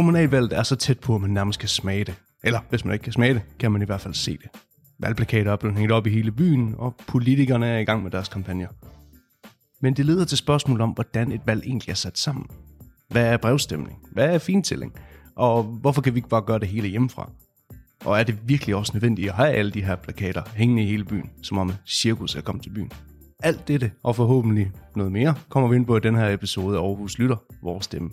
Kommunalvalget er så tæt på, at man nærmest kan smage det. Eller hvis man ikke kan smage det, kan man i hvert fald se det. Valgplakater er blevet hængt op i hele byen, og politikerne er i gang med deres kampagner. Men det leder til spørgsmål om, hvordan et valg egentlig er sat sammen. Hvad er brevstemning? Hvad er fintælling? Og hvorfor kan vi ikke bare gøre det hele hjemmefra? Og er det virkelig også nødvendigt at have alle de her plakater hængende i hele byen, som om cirkus er kommet til byen? Alt dette, og forhåbentlig noget mere, kommer vi ind på i den her episode af Aarhus Lytter, vores stemme.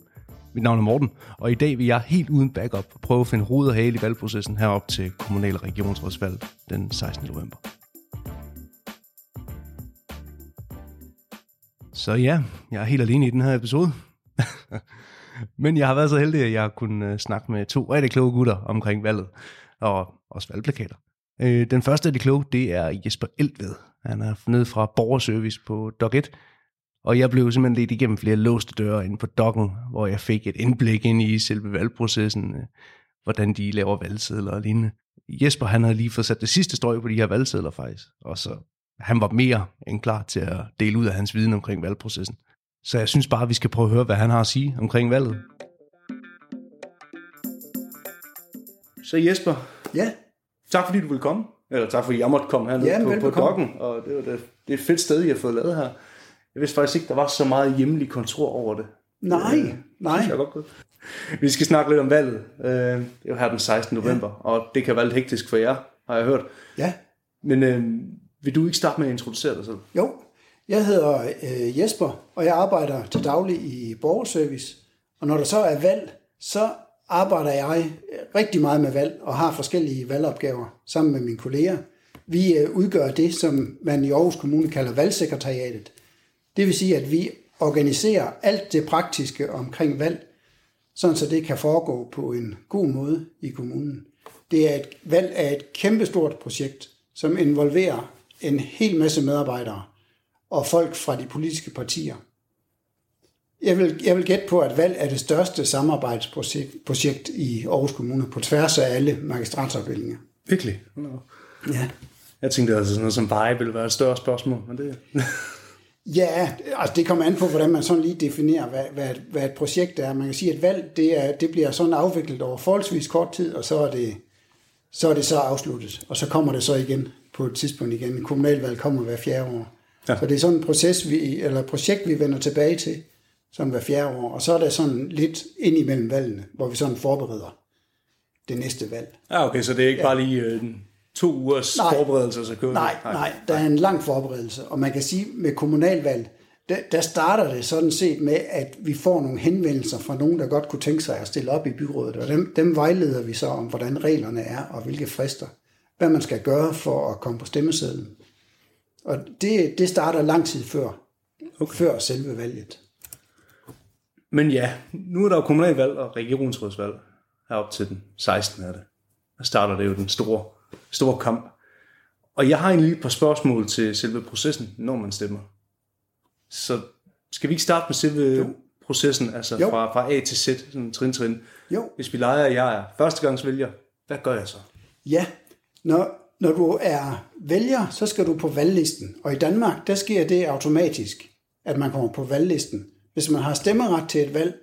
Mit navn er Morten, og i dag vil jeg helt uden backup prøve at finde hoved og hale i valgprocessen herop til kommunal- og regionsrådsvalg den 16. november. Så ja, jeg er helt alene i den her episode. Men jeg har været så heldig, at jeg har kunnet øh, snakke med to rigtig kloge gutter omkring valget, og også valgplakater. Øh, den første af de kloge, det er Jesper Eltved. Han er nede fra Borgerservice på Dog 1, og jeg blev simpelthen lidt igennem flere låste døre inde på Doggen, hvor jeg fik et indblik ind i selve valgprocessen, øh, hvordan de laver valgsedler og lignende. Jesper, han havde lige fået sat det sidste strøg på de her valgsedler faktisk, og så han var mere end klar til at dele ud af hans viden omkring valgprocessen. Så jeg synes bare, at vi skal prøve at høre, hvad han har at sige omkring valget. Så Jesper, Ja, tak fordi du ville komme. Eller tak fordi jeg måtte komme hernede Ja, på, på. Doggen. Og det, var det, det er et fedt sted, I har fået lavet her. Jeg vidste faktisk ikke, der var så meget hjemlig kontor over det. nej, Det nej. jeg godt. Vi skal snakke lidt om valget. Øh, Det er jo her den 16. november, og det kan være lidt hektisk for jer, har jeg hørt. Ja, Men øh, vil du ikke starte med at introducere dig selv? jo. Jeg hedder øh, Jesper, og jeg arbejder til daglig i borgerservice. Og når der så er valg, så arbejder jeg rigtig meget med valg og har forskellige valgopgaver sammen med mine kolleger. Vi øh, udgør det, som man i Aarhus Kommune kalder valgsekretariatet. Det vil sige, at vi organiserer alt det praktiske omkring valg, sådan så det kan foregå på en god måde i kommunen. Det er et valg af et kæmpestort projekt, som involverer en hel masse medarbejdere og folk fra de politiske partier. Jeg vil, jeg vil gætte på, at valg er det største samarbejdsprojekt projekt i Aarhus Kommune på tværs af alle magistratsafdelinger. Virkelig? Ja. Jeg tænkte altså sådan noget som veje ville være et større spørgsmål, men det... Ja, altså det kommer an på, hvordan man sådan lige definerer, hvad, hvad, et- hvad et projekt er. Man kan sige, at valg, det, er, det bliver sådan afviklet over forholdsvis kort tid, og så er, det, så er det så afsluttet. Og så kommer det så igen på et tidspunkt igen. Kommunalvalg kommer hver fjerde år. Ja. Ja. Så det er sådan en proces, vi, eller et projekt, vi vender tilbage til, sådan hver fjerde år. Og så er der sådan lidt ind imellem valgene, hvor vi sådan forbereder det næste valg. Ja, okay, så det er ikke bare lige øh, to ugers Nej. forberedelse, så kører Nej, nej, der er en lang forberedelse, og man kan sige, med kommunalvalg, der, der starter det sådan set med, at vi får nogle henvendelser fra nogen, der godt kunne tænke sig at stille op i byrådet, og dem, dem vejleder vi så om, hvordan reglerne er, og hvilke frister, hvad man skal gøre for at komme på stemmesedlen. Og det, det starter lang tid før, okay. før selve valget. Men ja, nu er der jo kommunalvalg og regionsrådsvalg herop til den 16. er det. Der starter det jo den store, store kamp. Og jeg har egentlig lige et par spørgsmål til selve processen, når man stemmer. Så skal vi ikke starte med selve jo. processen, altså Jo. fra, fra A til Z, sådan trin trin. Jo, Hvis vi leger, at jeg er førstegangsvælger, hvad gør jeg så? Ja, når, når du er vælger, så skal du på valglisten. Og i Danmark, der sker det automatisk, at man kommer på valglisten. Hvis man har stemmeret til et valg,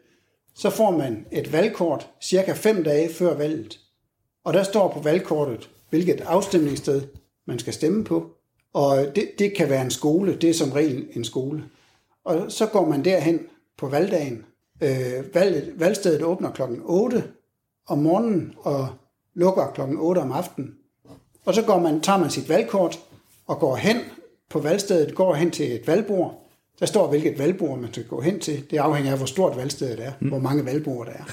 så får man et valgkort cirka fem dage før valget. Og der står på valgkortet, hvilket afstemningssted man skal stemme på. Og det, det kan være en skole, det er som regel en skole. Og så går man derhen på valgdagen. Øh, valget, valgstedet åbner klokken 8 om morgenen og lukker klokken 8 om aftenen. Og så går man, tager man sit valgkort og går hen på valgstedet, går hen til et valgbord. Der står, hvilket valgbord man skal gå hen til. Det afhænger af, hvor stort valgstedet er, mm. hvor mange valgbord der er.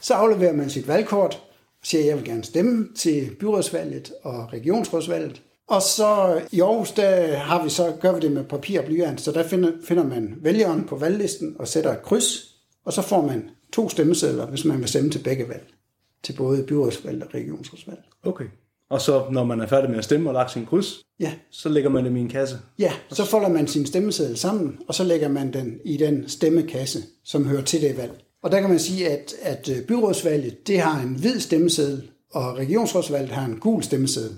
Så afleverer man sit valgkort og siger, at jeg vil gerne stemme til byrådsvalget og regionsrådsvalget. Og så i Aarhus, der har vi så, gør vi det med papir og blyant, så der finder, finder man vælgeren på valglisten og sætter et kryds, og så får man to stemmesedler, hvis man vil stemme til begge valg. Til både byrådsvalg og regionsrådsvalg. Okay. Og så når man er færdig med at stemme og lagt sin kryds, Ja, så lægger man dem i en kasse. Ja, så folder man sin stemmeseddel sammen, og så lægger man den i den stemmekasse, som hører til det valg. Og der kan man sige, at, at øh, byrådsvalget det har en hvid stemmeseddel, og regionsrådsvalget har en gul stemmeseddel.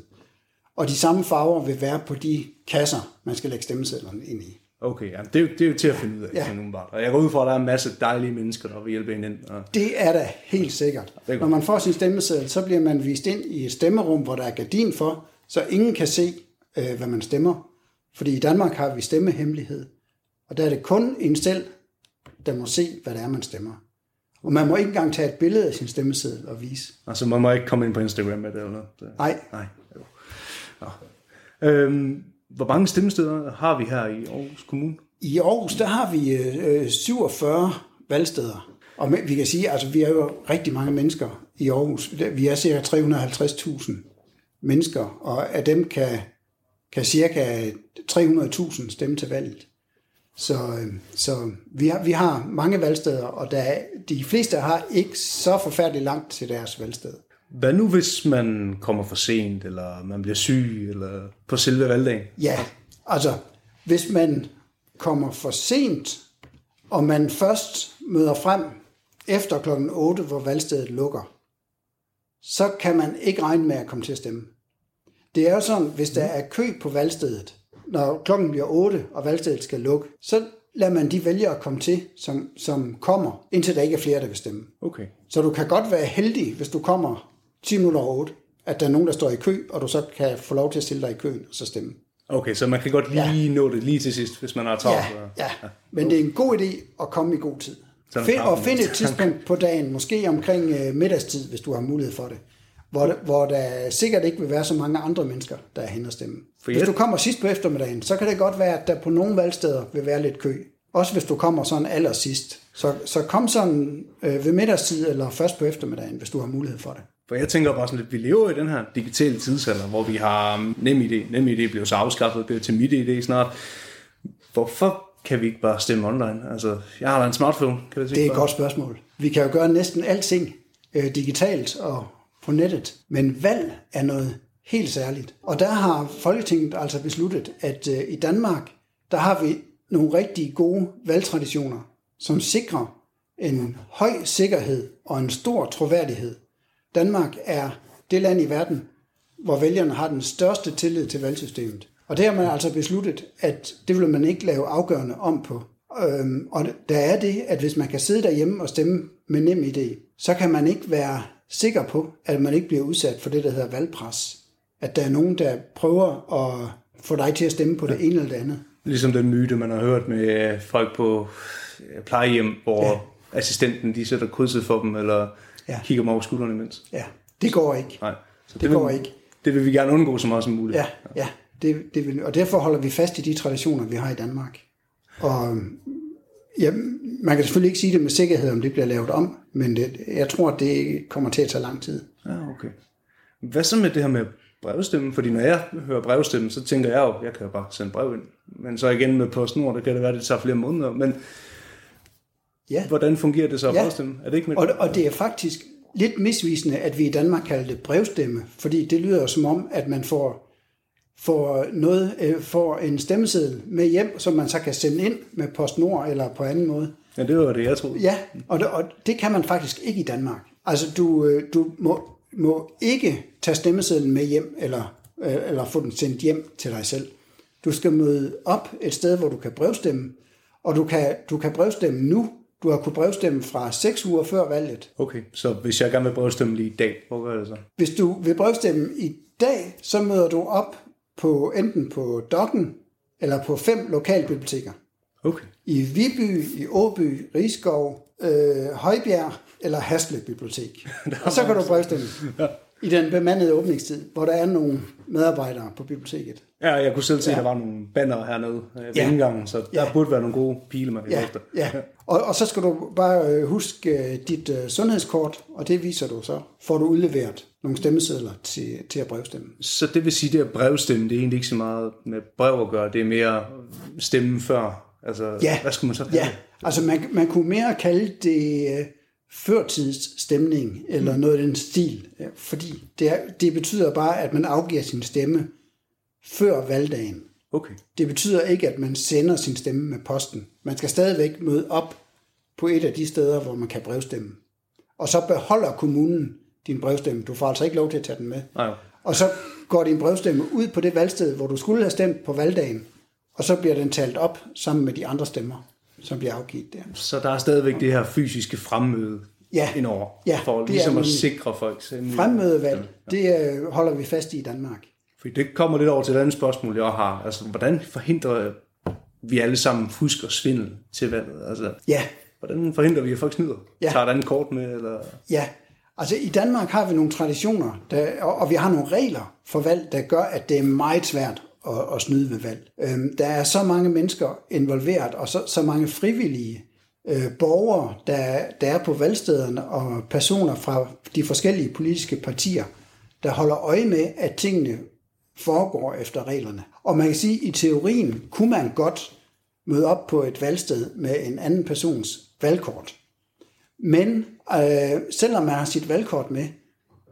Og de samme farver vil være på de kasser, man skal lægge stemmesedlerne ind i. Okay, ja, det, er jo, det er jo til at finde ud af, ja. umiddelbart. Og jeg går ud fra, at der er en masse dejlige mennesker, der vil hjælpe hinanden. Og... Det er da helt sikkert. er godt. Når man får sin stemmeseddel, så bliver man vist ind i et stemmerum, hvor der er gardin for, så ingen kan se, øh, hvad man stemmer. Fordi i Danmark har vi stemmehemmelighed. Og der er det kun en selv, der må se, hvad det er, man stemmer. Og man må ikke engang tage et billede af sin stemmeseddel og vise. Altså, man må ikke komme ind på Instagram med det eller noget. Det... Nej, Nej. Jo. Nå. Øhm, hvor mange stemmesteder har vi her i Aarhus Kommune? I Aarhus, der har vi øh, 47 valgsteder. Og med- vi kan sige, altså vi er jo rigtig mange mennesker i Aarhus. Vi er cirka 350.000 mennesker, og af dem kan, kan cirka 300.000 stemme til valget. Så, øh, så vi, har, vi har mange valgsteder, og der, er- de fleste har ikke så forfærdeligt langt til deres valgsted. Hvad nu, hvis man kommer for sent, eller man bliver syg, eller på selve valgdagen? Ja, altså hvis man kommer for sent, og man først møder frem efter klokken 8, hvor valgstedet lukker, så kan man ikke regne med at komme til at stemme. Det er jo sådan, hvis der er kø på valgstedet, når klokken bliver 8, og valgstedet skal lukke, så lader man de vælgere komme til, som, som kommer, indtil der ikke er flere, der vil stemme. Okay. Så du kan godt være heldig, hvis du kommer 10 minutter over 8, at der er nogen, der står i kø, og du så kan få lov til at stille dig i køen og så stemme. Okay, så man kan godt lige ja. nå det lige til sidst, hvis man har travlt. Ja, ja, men det er en god idé at komme i god tid. Find, og find et tidspunkt på dagen, måske omkring øh, middagstid, hvis du har mulighed for det, hvor, der- hvor der sikkert ikke vil være så mange andre mennesker, der er hen og stemme. For Hvis jeg- du kommer sidst på eftermiddagen, så kan det godt være, at der på nogle valgsteder vil være lidt kø. Også hvis du kommer sådan allersidst. Så, så kom sådan øh, ved middagstid eller først på eftermiddagen, hvis du har mulighed for det. For jeg tænker bare sådan lidt, vi lever i den her digitale tidsalder, hvor vi har nem idé. Nem idé bliver så afskaffet, bliver til mit idé snart. Hvorfor kan vi ikke bare stemme online? Altså, jeg har da en smartphone, kan det Det er et godt spørgsmål. Vi kan jo gøre næsten alting øh, digitalt og på nettet, men valg er noget helt særligt. Og der har Folketinget altså besluttet, at øh, i Danmark, der har vi nogle rigtig gode valgtraditioner, som sikrer en høj sikkerhed og en stor troværdighed. Danmark er det land i verden, hvor vælgerne har den største tillid til valgsystemet. Og det har man altså besluttet, at det vil man ikke lave afgørende om på. Øhm, og der er det, at hvis man kan sidde derhjemme og stemme med nem idé, så kan man ikke være sikker på, at man ikke bliver udsat for det, der hedder valgpres. At der er nogen, der prøver at få dig til at stemme på det ene eller det andet. Ligesom den myte, man har hørt med folk på øh, plejehjem, hvor ja. assistenten de sætter krydset for dem, eller ja. Ja. kigger dem over skuldrene imens. Ja, det går ikke. Nej. Så Det vil, går ikke. Det vil vi gerne undgå så meget som muligt. Ja, ja. Det, det vil, og derfor holder vi fast i de traditioner, vi har i Danmark. Og ja, man kan selvfølgelig ikke sige det med sikkerhed, om det bliver lavet om, men det, jeg tror, at det kommer til at tage lang tid. Ja, okay. Hvad så med det her med brevstemme? Fordi når jeg hører brevstemme, så tænker jeg jo, jeg kan jo bare sende brev ind. Men så igen med PostNord, der kan det være, at det tager flere måneder. Men Ja. hvordan fungerer det så at Ja. brevstemme? Er det ikke med Og, og det er faktisk lidt misvisende, at vi i Danmark kalder det brevstemme, fordi det lyder som om, at man får, får, noget, øh, får en stemmeseddel med hjem, som man så kan sende ind med PostNord eller på anden måde. Ja, det var det, jeg troede. Ja, og det, og det kan man faktisk ikke i Danmark. Altså, du, øh, du må, må ikke tage stemmesedlen med hjem, eller, øh, eller få den sendt hjem til dig selv. Du skal møde op et sted, hvor du kan brevstemme, og du kan, du kan brevstemme nu. Du har kunnet brevstemme fra 6 uger før valget. Okay, så hvis jeg gerne vil brevstemme lige i dag, hvor gør jeg det så? Hvis du vil brevstemme i dag, så møder du op på enten på Dokken eller på fem lokalbiblioteker. Okay. I Viby, i Åby, Rigskov, øh, Højbjerg eller Hasle Bibliotek. Og så kan du brevstemme i den bemandede åbningstid, hvor der er nogle medarbejdere på biblioteket. Ja, jeg kunne selv se, at der var nogle banner hernede ved Ja. indgangen, så der Ja. burde være nogle gode pile, man kan Ja, efter. ja. Og, og så skal du bare øh, huske øh, dit øh, sundhedskort, og det viser du så. Får du udleveret nogle stemmesedler til, til at brevstemme. Så det vil sige, at brevstemme, det er egentlig ikke så meget med brev at gøre, det er mere stemme før. Altså, Ja. hvad skulle man så kalde Ja, det? altså man, man kunne mere kalde det øh, førtidsstemning, eller noget af den stil. Fordi det, det betyder bare, at man afgiver sin stemme før valgdagen. Okay. Det betyder ikke, at man sender sin stemme med posten. Man skal stadigvæk møde op på et af de steder, hvor man kan brevstemme. Og så beholder kommunen din brevstemme. Du får altså ikke lov til at tage den med. Nej, Og så går din brevstemme ud på det valgsted, hvor du skulle have stemt på valgdagen. og så bliver den talt op sammen med de andre stemmer, som bliver afgivet der. Så der er stadigvæk det her fysiske fremmøde Ja. indover, Ja, for ligesom at sikre folks Fremmødevalg, det øh, holder vi fast i i Danmark. Fordi det kommer lidt over til et andet spørgsmål, jeg har. Altså, hvordan forhindrer vi alle sammen fusk og svindel til valget? Altså, Ja, hvordan forhindrer vi, at folk snyder? Ja. Tager et andet kort med, eller... Ja, altså i Danmark har vi nogle traditioner, der, og, og vi har nogle regler for valg, der gør, at det er meget svært at, at snyde ved valg. Øhm, der er så mange mennesker involveret, og så, så mange frivillige øh, borgere, der, der er på valgstederne, og personer fra de forskellige politiske partier, der holder øje med, at tingene foregår efter reglerne. Og man kan sige, at i teorien kunne man godt møde op på et valgsted med en anden persons valgkort. Men øh, selvom man har sit valgkort med,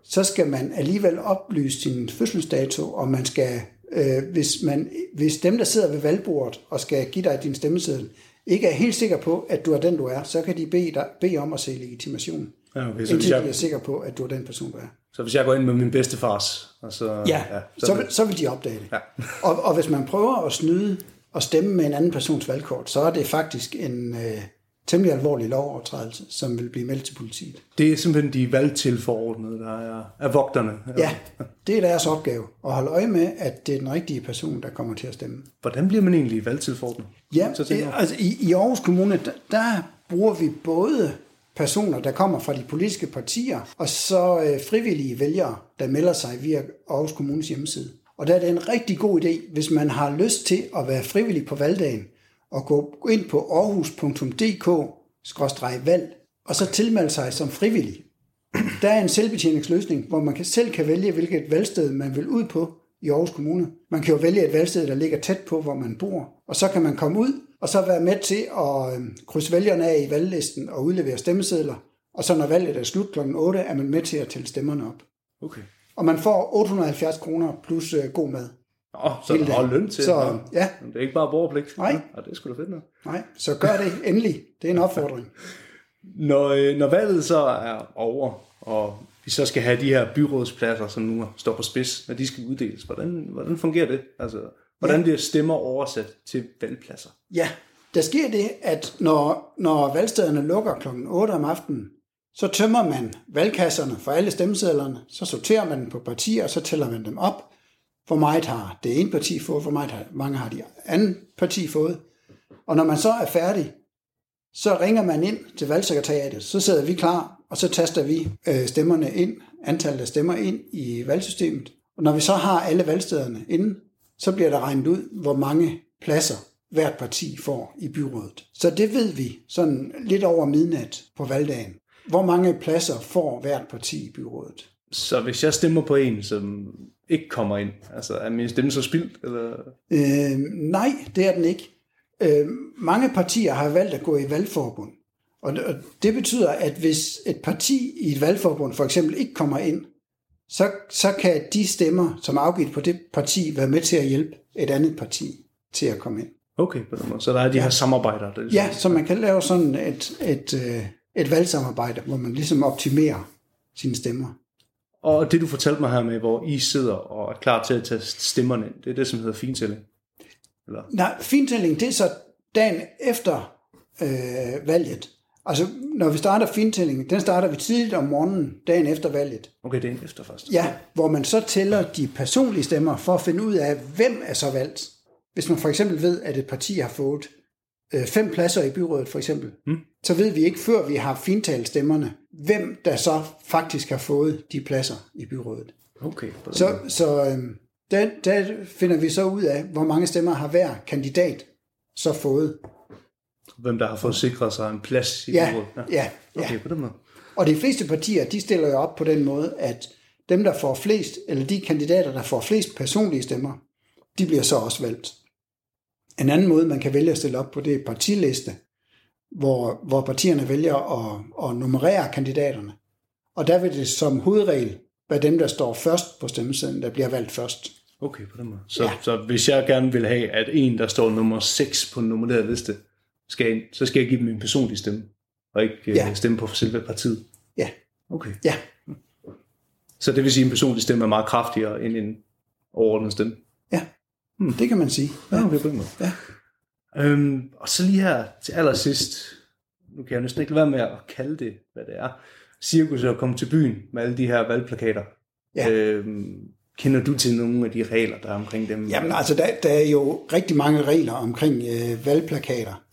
så skal man alligevel oplyse sin fødselsdato, og man skal, øh, hvis, man, hvis dem, der sidder ved valgbordet og skal give dig din stemmeseddel, ikke er helt sikker på, at du er den, du er, så kan de bede, dig, bede om at se legitimation. Ja, okay, så, Indtil hvis de jeg, er sikre på, at du er den person, du er. så hvis jeg går ind med min bedstefars, og så... Ja, ja så, så, vil, så vil de opdage det. Ja. og, og hvis man prøver at snyde og stemme med en anden persons valgkort, så er det faktisk en øh, temmelig alvorlig lovovertrædelse, som vil blive meldt til politiet. Det er simpelthen de valgtilforordnede, der er, er vogterne. Ja, det er deres opgave at holde øje med, at det er den rigtige person, der kommer til at stemme. Hvordan bliver man egentlig valgtilforordnet? Ja, det, altså i, i Aarhus Kommune, der, der bruger vi både personer, der kommer fra de politiske partier, og så øh, frivillige vælgere, der melder sig via Aarhus Kommunes hjemmeside. Og der er det en rigtig god idé, hvis man har lyst til at være frivillig på valgdagen, og gå ind på aarhus.dk-valg, og så tilmelde sig som frivillig. Der er en selvbetjeningsløsning, hvor man selv kan vælge, hvilket valgsted man vil ud på i Aarhus Kommune. Man kan jo vælge et valgsted, der ligger tæt på, hvor man bor, og så kan man komme ud og så være med til at øh, krydse vælgerne af i valglisten og udlevere stemmesedler. Og så når valget er slut kl. 8, er man med til at tælle stemmerne op. Okay. Og man får 870 kroner plus øh, god mad. Nå, så der er løn til. Så, ja. Men Det er ikke bare borgerpligt. Nej. Ja, det sgu da fedt nok. Nej, så gør det endelig. Det er en opfordring. Når, øh, når valget så er over, og vi så skal have de her byrådspladser, som nu står på spids, når de skal uddeles, hvordan, hvordan fungerer det? Altså, hvordan Ja. bliver stemmer oversat til valgpladser? Ja, der sker det, at når, når valgstederne lukker kl. 8 om aftenen, så tømmer man valgkasserne for alle stemmesedlerne, så sorterer man dem på partier, og så tæller man dem op. Hvor meget har det ene parti fået, hvor meget har, mange har de anden parti fået. Og når man så er færdig, så ringer man ind til valgsekretariatet, så sidder vi klar, og så taster vi øh, stemmerne ind, antallet af stemmer ind i valgsystemet. Og når vi så har alle valgstederne inde, så bliver der regnet ud, hvor mange pladser hvert parti får i byrådet. Så det ved vi sådan lidt over midnat på valgdagen. Hvor mange pladser får hvert parti i byrådet? Så hvis jeg stemmer på en, som ikke kommer ind, altså er min stemme så spildt? Eller? Øh, nej, det er den ikke. Øh, mange partier har valgt at gå i valgforbund. Og det, betyder, at hvis et parti i et valgforbund for eksempel ikke kommer ind, så, så kan de stemmer, som er afgivet på det parti, være med til at hjælpe et andet parti til at komme ind. Okay, på den måde. Så der er de her samarbejder. Der, Ja, så man kan lave sådan et, et, øh, et valgsamarbejde, hvor man ligesom optimerer sine stemmer. Og det du fortalte mig her med, hvor I sidder og er klar til at tage stemmerne ind, det er det, som hedder fintælling. Eller? Nej, fintælling, det er så dagen efter øh, valget. Altså, når vi starter fintællingen, den starter vi tidligt om morgenen, dagen efter valget. Okay, det er en efter først. Ja, hvor man så tæller de personlige stemmer for at finde ud af, hvem er så valgt. Hvis man for eksempel ved, at et parti har fået øh, fem pladser i byrådet for eksempel, mm. så ved vi ikke, før vi har fintalt stemmerne, hvem der så faktisk har fået de pladser i byrådet. Okay, Så, så øh, der, der finder vi så ud af, hvor mange stemmer har hver kandidat så fået. hvem der har fået sikret sig en plads i Ja, byrådet. ja, ja. Okay, på den måde. Og de fleste partier, de stiller jo op på den måde, at dem, der får flest, eller de kandidater, der får flest personlige stemmer, de bliver så også valgt. En anden måde, man kan vælge at stille op på, det er partiliste, hvor, hvor partierne vælger at, at nummerere kandidaterne. Og der vil det som hovedregel være dem, der står først på stemmesedlen, der bliver valgt først. Okay, på den måde. Så, Ja. så hvis jeg gerne vil have, at en, der står nummer 6 på den nummererede liste, skal ind, så skal jeg give dem en personlig stemme, og ikke Ja. ja. stemme på selve partiet. Ja, Okay. ja, Så det vil sige, at en personlig stemme er meget kraftigere end en overordnet stemme. ja. Hmm. Det kan man sige. Ja, okay, på den måde. Ja. Øhm, og så lige her til allersidst, nu kan jeg næsten ikke lade være med at kalde det, hvad det er, cirkus er kommet til byen med alle de her valgplakater. Ja. Øhm, kender du til nogle af de regler, der er omkring dem? Jamen altså, der, der er jo rigtig mange regler omkring øh, valgplakater.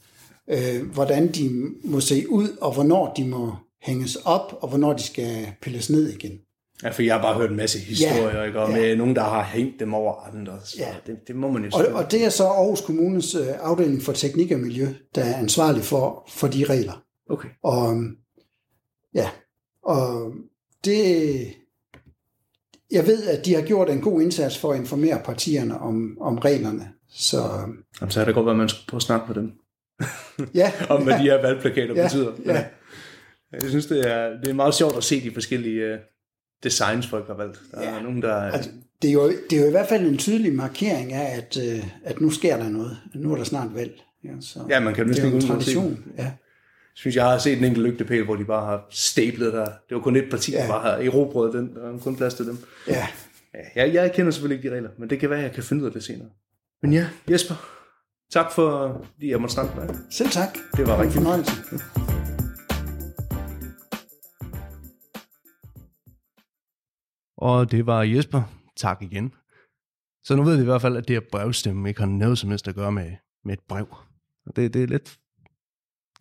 Øh, hvordan de må se ud, og hvornår de må hænges op, og hvornår de skal pilles ned igen. Ja, for jeg har bare hørt en masse historier, Ja, ikke? og ja. med nogen, der har hængt dem over andre. Så Ja. det, det må man jo Og, og det er så Aarhus Kommunes øh, afdeling for teknik og miljø, der er ansvarlig for, for de regler. Okay. Og øhm, ja, og det, jeg ved, at de har gjort en god indsats for at informere partierne om, om reglerne. Så øhm, Jamen, så er det godt, at man skal prøve at snakke med dem, ja, om hvad de her valgplakater Ja, betyder. ja. Jeg synes, det er, det er meget sjovt at se de forskellige uh, designs, folk har valgt. Der er Ja. nogen, der... altså, det, er jo, det er jo i hvert fald en tydelig markering af, at, øh, at nu sker der noget. Nu er der snart valg. Ja, så Ja, man kan næsten er ikke undgå at se tradition. Ja. synes, jeg har set en enkelt lygtepæl, hvor de bare har staplet der. Det var kun et parti, der Ja. bare har erobrød den. Der var kun plads til dem. ja. Ja, jeg, jeg kender selvfølgelig ikke de regler, men det kan være, at jeg kan finde ud af det senere. Men ja, Jesper, tak for, at jeg måtte snakke med dig. Selv tak. Det var rigtig fornøjelse. Og det var Jesper. Tak igen. Så nu ved vi i hvert fald, at det her brevstemme ikke har noget som helst at gøre med, med et brev. Og det, det er lidt...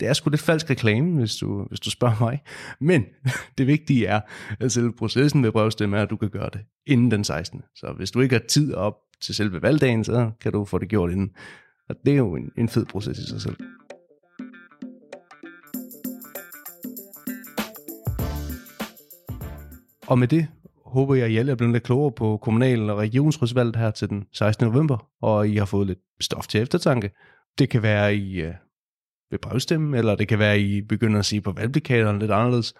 Det er sgu lidt falsk reklame, hvis du, hvis du spørger mig. Men det vigtige er, at selve processen ved brevstemme er, at du kan gøre det inden den 16. Så hvis du ikke har tid op til selve valgdagen, så kan du få det gjort inden. Og det er jo en, en fed proces i sig selv. Og med det håber jeg, at I alle er blevet lidt klogere på kommunal- og regionsrådsvalget her til den 16. november, og I har fået lidt stof til eftertanke. Det kan være, I øh, vil brevstemme, eller det kan være, I begynder at sige på valgplakaterne lidt anderledes.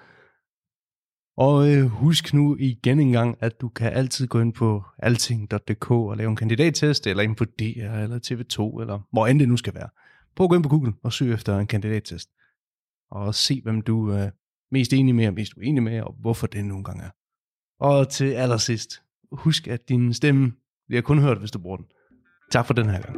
Og øh, husk nu igen en gang, at du kan altid gå ind på alting.dk og lave en kandidattest, eller ind på DR eller TV2, eller hvor end det nu skal være. Prøv at gå ind på Google og søg efter en kandidattest. Og se, hvem du er mest enig med og mest uenig med, og hvorfor det nogle gange er. Og til allersidst, husk, at din stemme bliver kun hørt, hvis du bruger den. Tak for den her gang.